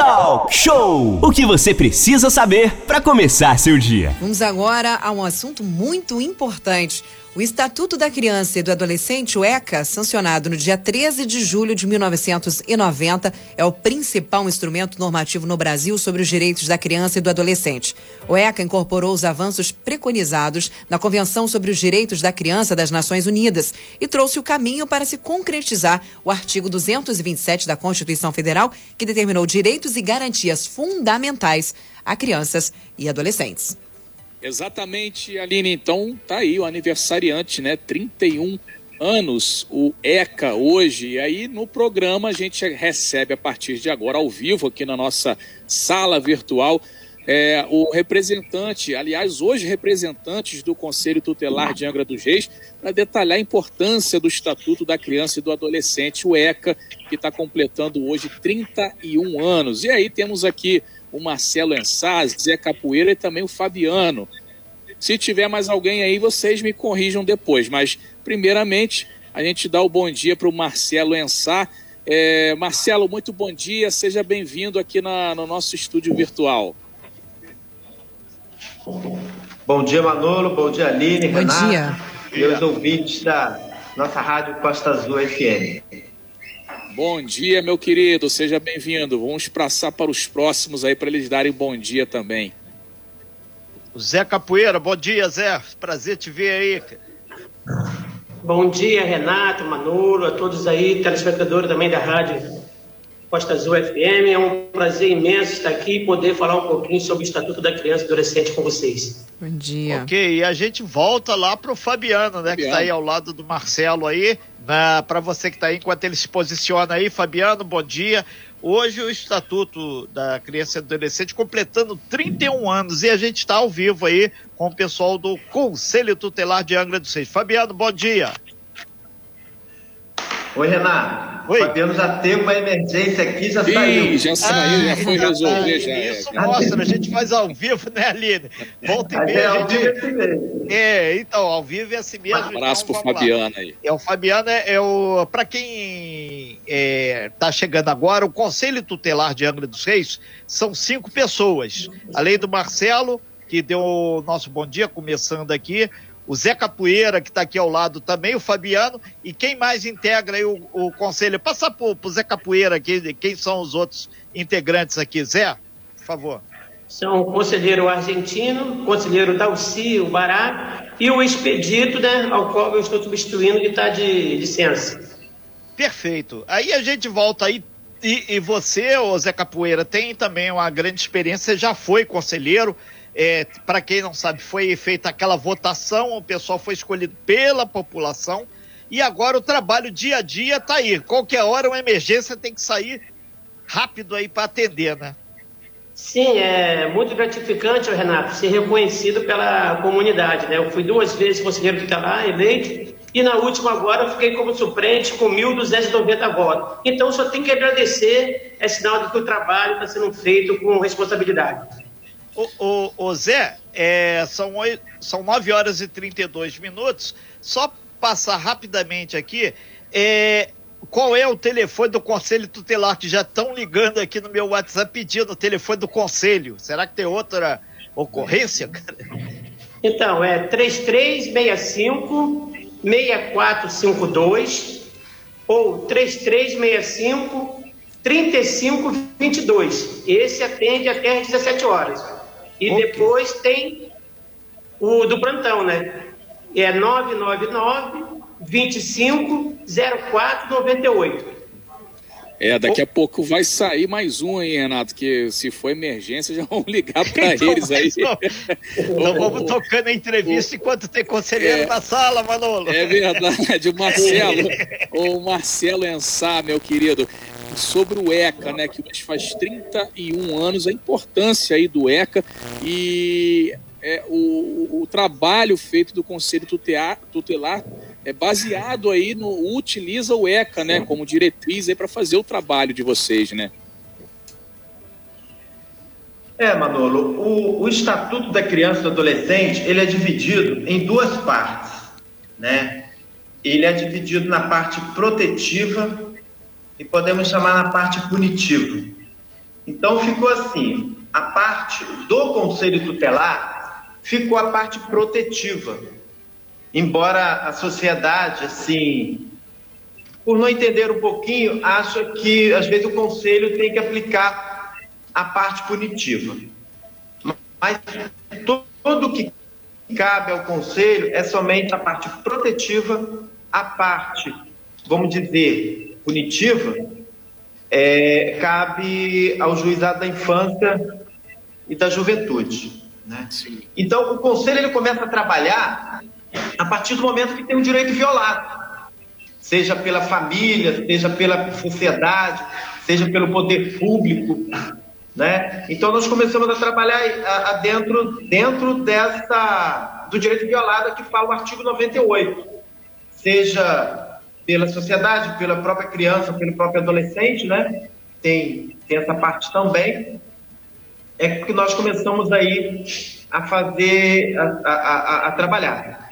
Talk Show! O que você precisa saber para começar seu dia. Vamos agora a um assunto muito importante. O Estatuto da Criança e do Adolescente, o ECA, sancionado no dia 13 de julho de 1990, é o principal instrumento normativo no Brasil sobre os direitos da criança e do adolescente. O ECA incorporou os avanços preconizados na Convenção sobre os Direitos da Criança das Nações Unidas e trouxe o caminho para se concretizar o artigo 227 da Constituição Federal, que determinou direitos e garantias fundamentais a crianças e adolescentes. Exatamente, Aline. Então tá aí o aniversariante, né? 31 anos, o ECA hoje. E aí no programa a gente recebe a partir de agora, ao vivo, aqui na nossa sala virtual, é, o representante, aliás, hoje representantes do Conselho Tutelar de Angra dos Reis, para detalhar a importância do Estatuto da Criança e do Adolescente, o ECA, que está completando hoje 31 anos. E aí temos aqui o Marcelo Ensaz, Zé Capoeira e também o Fabiano. Se tiver mais alguém aí, vocês me corrijam depois. Mas, primeiramente, a gente dá o bom dia para o Marcelo Ensá. É, Marcelo, muito bom dia. Seja bem-vindo aqui na, no nosso estúdio virtual. Bom dia, Manolo. Bom dia, Aline, bom Renato. dia. E os ouvintes da nossa Rádio Costa Azul FM. Bom dia, meu querido, seja bem-vindo. Vamos passar para os próximos aí para eles darem bom dia também. Zé Capoeira, bom dia, Zé. Prazer te ver aí. Bom dia, Renato, Manolo, a todos aí, telespectadores também da Rádio Costa Azul FM. É um prazer imenso estar aqui e poder falar um pouquinho sobre o Estatuto da Criança e Adolescente com vocês. Bom dia. Ok, e a gente volta lá para o Fabiano, né? Fabiano. Que está aí ao lado do Marcelo aí. Né, para você que está aí, enquanto ele se posiciona aí, Fabiano, bom dia. Hoje o Estatuto da Criança e Adolescente completando 31 anos e a gente está ao vivo aí com o pessoal do Conselho Tutelar de Angra dos Reis. Fabiano, bom dia. Oi, Renato. Oi. Fabiano já teve uma emergência aqui, já Ih, saiu. Já saiu, ah, já foi resolver. Já, isso é. mostra, a gente faz ao vivo, né, Aline? Volta e meia. É, gente... assim é, então, ao vivo é assim mesmo. Um abraço então, pro Fabiano aí. É, o Fabiano é, é o. Para quem é, tá chegando agora, o Conselho Tutelar de Angra dos Reis são cinco pessoas. Além do Marcelo, que deu o nosso bom dia, começando aqui o Zé Capoeira, que está aqui ao lado também, o Fabiano, e quem mais integra aí o, o conselho? Passa para o Zé Capoeira aqui, quem são os outros integrantes aqui. Zé, por favor. São o conselheiro argentino, o conselheiro Dalci, o Bará, e o expedito, né, ao qual eu estou substituindo, que está de licença. Perfeito. Aí a gente volta aí e, e, você, ô Zé Capoeira, tem também uma grande experiência, você já foi conselheiro, é, Para quem não sabe, foi feita aquela votação, o pessoal foi escolhido pela população e agora o trabalho dia a dia está aí. Qualquer hora uma emergência tem que sair rápido aí para atender, né? Sim, é muito gratificante, Renato, ser reconhecido pela comunidade. Né? Eu fui duas vezes conselheiro tutelar eleito e na última agora eu fiquei como suplente com 1.290 votos. Então só tem que agradecer, é sinal de que o trabalho está sendo feito com responsabilidade. O, o, o Zé, é, são, são 9 horas e 32 minutos. Só passar rapidamente aqui. É, qual é o telefone do Conselho Tutelar? Que já estão ligando aqui no meu WhatsApp pedindo o telefone do Conselho. Será que tem outra ocorrência? Então, é 3365 6452 ou 3365 3522. Esse atende até às 17 horas. E okay. depois tem o do plantão, né? É 999 25 04 98. É, daqui a pouco vai sair mais um aí, Renato, que se for emergência já vão ligar para então, eles aí. Então vamos tocando a entrevista enquanto tem conselheiro é, na sala, Manolo. É verdade, o Marcelo, o Marcelo Ensá, meu querido, sobre o ECA, né, que hoje faz 31 anos, a importância aí do ECA e é, o, o trabalho feito do Conselho Tutelar, é baseado aí no utiliza o ECA, né, como diretriz aí para fazer o trabalho de vocês, né? É, Manolo, o, o Estatuto da Criança e do Adolescente, ele é dividido em duas partes, né? Ele é dividido na parte protetiva e podemos chamar na parte punitiva. Então ficou assim, a parte do conselho tutelar ficou a parte protetiva. Embora a sociedade, assim, por não entender um pouquinho, acha que às vezes o conselho tem que aplicar a parte punitiva. Mas tudo que cabe ao conselho é somente a parte protetiva, a parte, vamos dizer, punitiva, é, cabe ao juizado da infância e da juventude. Né? Então, o conselho ele começa a trabalhar a partir do momento que tem um direito violado, seja pela família, seja pela sociedade, seja pelo poder público. Né? Então, nós começamos a trabalhar a, a dentro, dentro dessa, do direito violado que fala o artigo 98, seja pela sociedade, pela própria criança, pelo próprio adolescente, né? Tem, tem essa parte também. É que nós começamos aí a fazer, a, a, a, a trabalhar.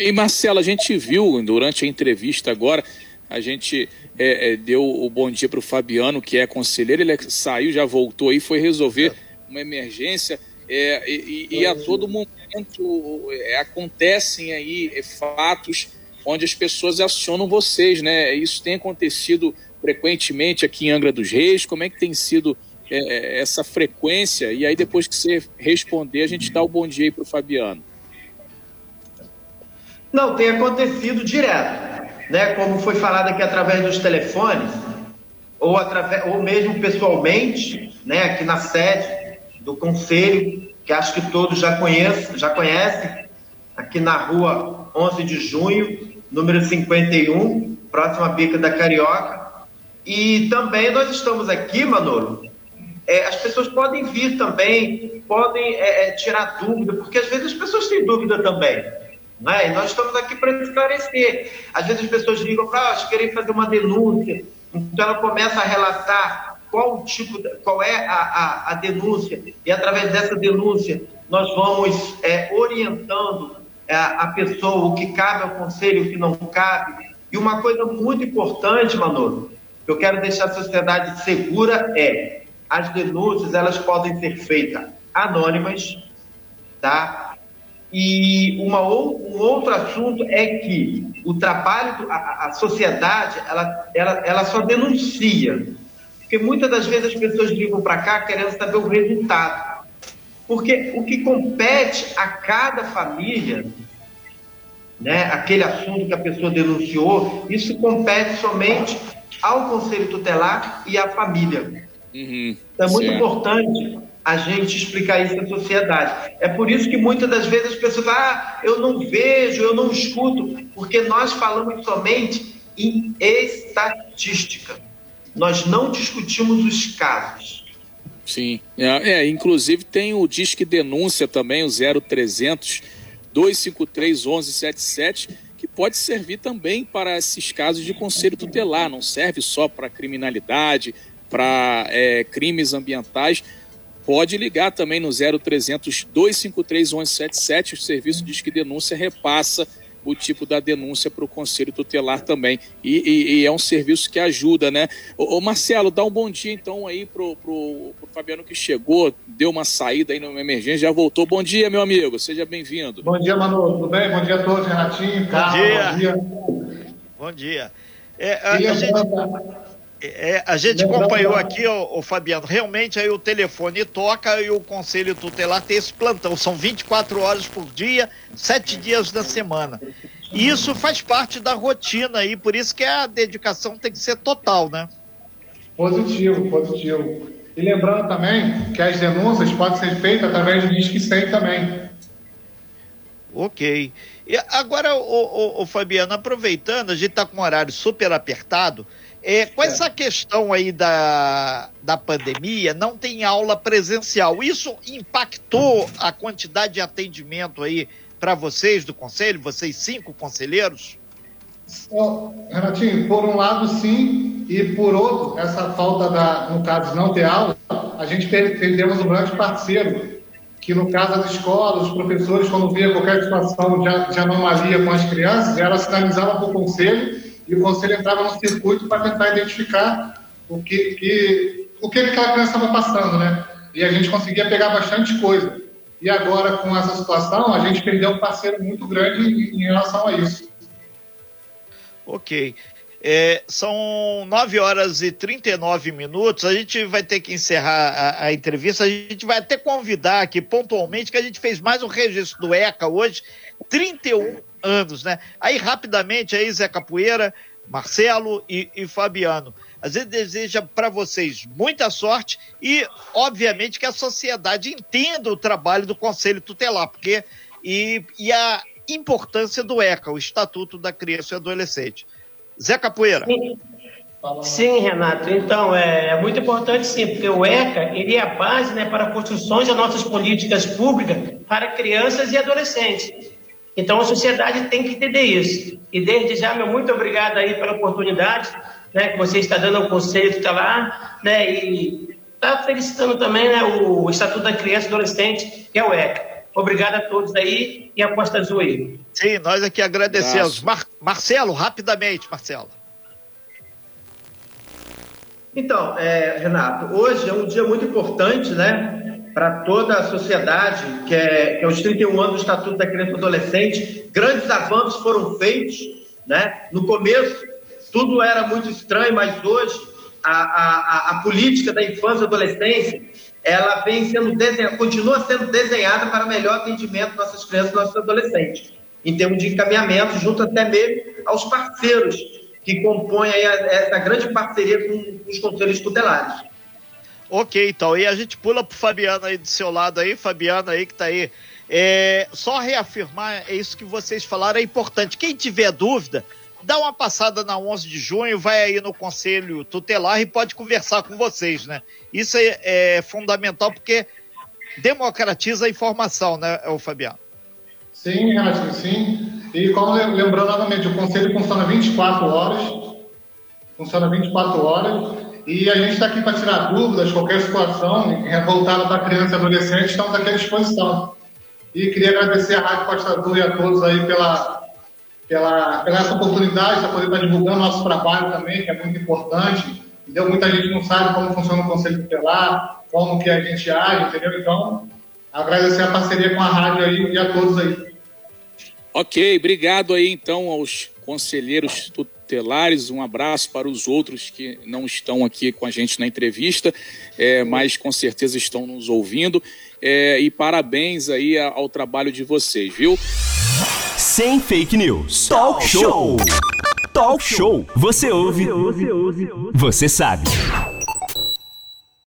E Marcelo, a gente viu durante a entrevista agora, a gente é, é, deu o bom dia para o Fabiano, que é conselheiro, ele saiu, já voltou aí, foi resolver uma emergência. É, e, e, a todo momento é, acontecem aí é, fatos onde as pessoas acionam vocês, né? Isso tem acontecido frequentemente aqui em Angra dos Reis. Como é que tem sido é, é essa frequência? E aí, depois que você responder, a gente dá o bom dia para o Fabiano. Não, tem acontecido direto, né? Como foi falado aqui através dos telefones, ou, através, ou mesmo pessoalmente, né? Aqui na sede do conselho, que acho que todos já conhecem, já conhecem, aqui na rua 11 de junho, número 51, próxima bica da Carioca. E também nós estamos aqui, Manolo. É, as pessoas podem vir também, podem é, é tirar dúvida, porque às vezes as pessoas têm dúvida também. Né? E nós estamos aqui para esclarecer. Às vezes as pessoas ligam para ah, querem fazer uma denúncia, então ela começa a relatar qual tipo, qual é a, a, a denúncia, e através dessa denúncia nós vamos é, orientando a pessoa, o que cabe ao conselho, o que não cabe. E uma coisa muito importante, Manolo, que eu quero deixar a sociedade segura é as denúncias elas podem ser feitas anônimas, tá? E uma, um outro assunto é que o trabalho, a, a sociedade, ela, ela, ela só denuncia. Porque muitas das vezes as pessoas ligam para cá querendo saber o resultado. Porque o que compete a cada família, né, aquele assunto que a pessoa denunciou, isso compete somente ao conselho tutelar e à família. Uhum, então é muito certo. importante a gente explicar isso à sociedade. É por isso que muitas das vezes as pessoas falam, ah, eu não vejo, eu não escuto, porque nós falamos somente em estatística. Nós não discutimos os casos. Sim, é, é, inclusive tem o Disque Denúncia também, o 0300 253 1177, que pode servir também para esses casos de conselho tutelar, não serve só para criminalidade, para é, crimes ambientais. Pode ligar também no 0300 253 1177, o serviço Disque Denúncia repassa o tipo da denúncia para o Conselho Tutelar também. E, e, e, é um serviço que ajuda, né? Ô, ô, Marcelo, dá um bom dia então aí pro, pro, pro Fabiano que chegou, deu uma saída aí numa emergência, já voltou. Bom dia, meu amigo, seja bem-vindo. Bom dia, Manu, tudo bem? Bom dia a todos, Renatinho, Carlos, bom dia. Bom dia. É, a, a gente... É, a gente acompanhou aqui, o, Fabiano, realmente aí o telefone toca e o Conselho Tutelar tem esse plantão. São 24 horas por dia, sete dias da semana. E isso faz parte da rotina aí, por isso que a dedicação tem que ser total, né? Positivo, positivo. E lembrando também que as denúncias podem ser feitas através do Disque 100 também. Ok. E agora, o, o, o Fabiano, aproveitando, a gente está com um horário super apertado, é, com essa questão aí da, da pandemia, não tem aula presencial. Isso impactou a quantidade de atendimento aí para vocês do conselho, vocês cinco conselheiros? Oh, Renatinho, por um lado sim, e por outro, essa falta da, no caso de não ter aula, a gente perdemos um grande parceiro, que no caso das escolas, os professores, quando via qualquer situação de, de anomalia com as crianças, ela sinalizava para o conselho e o conselho entrava no circuito para tentar identificar o que, que o que aquela criança estava passando, né? E a gente conseguia pegar bastante coisa. E agora, com essa situação, a gente perdeu um parceiro muito grande em relação a isso. Ok. É, são 9 horas e 39 minutos. A gente vai ter que encerrar a, a, entrevista. A gente vai até convidar aqui pontualmente que a gente fez mais um registro do ECA hoje, 31 anos, né? Aí, rapidamente, aí, Zé Capoeira, Marcelo e, e Fabiano. A gente deseja para vocês muita sorte e, obviamente, que a sociedade entenda o trabalho do Conselho Tutelar, porque e, e a importância do ECA, o Estatuto da Criança e Adolescente. Zé Capoeira. Sim, sim Renato. Então, é, é, muito importante sim, porque o ECA ele é a base né, para a construção das nossas políticas públicas para crianças e adolescentes. Então, a sociedade tem que entender isso. E desde já, meu muito obrigado aí pela oportunidade né, que você está dando ao Conselho Tutelar né, e está felicitando também né, o Estatuto da Criança e Adolescente, que é o ECA. Obrigado a todos aí e a Costa Azul aí. Sim, nós aqui agradecemos. Mar Marcelo, rapidamente, Marcelo. Então, é, Renato, hoje é um dia muito importante, né, para toda a sociedade, que é, que é os 31 anos do Estatuto da Criança e Adolescente. Grandes avanços foram feitos, né? No começo, tudo era muito estranho, mas hoje a, a, a política da infância e adolescência ela vem sendo desenhada, continua sendo desenhada para melhor atendimento das nossas crianças e nossos adolescentes em termos de encaminhamento, junto até mesmo aos parceiros que compõem essa grande parceria com os conselhos tutelares. Ok, então, e a gente pula para o Fabiano aí do seu lado aí, Fabiano aí que está aí. É, só reafirmar, é isso que vocês falaram, é importante. Quem tiver dúvida, dá uma passada na 11 de junho, vai aí no Conselho Tutelar e pode conversar com vocês, né? Isso é, é fundamental porque democratiza a informação, né, Fabiano? Sim, Renatinho, sim. E como lembrando novamente, o conselho funciona 24 horas. Funciona 24 horas. E a gente está aqui para tirar dúvidas, qualquer situação voltada para criança e adolescente, estamos aqui à disposição. E queria agradecer a Rádio Costa Azul e a todos aí pela, pela, pela essa oportunidade de poder estar divulgando nosso trabalho também, que é muito importante. Entendeu? Muita gente não sabe como funciona o Conselho Tutelar, como que a gente age, entendeu? Então, agradecer a parceria com a rádio aí e a todos aí. Ok, obrigado aí então aos conselheiros tutelares, um abraço para os outros que não estão aqui com a gente na entrevista, é, mas com certeza estão nos ouvindo. É, e parabéns aí ao trabalho de vocês, viu? Sem fake news. Talk show. Talk show. Você ouve. Você sabe.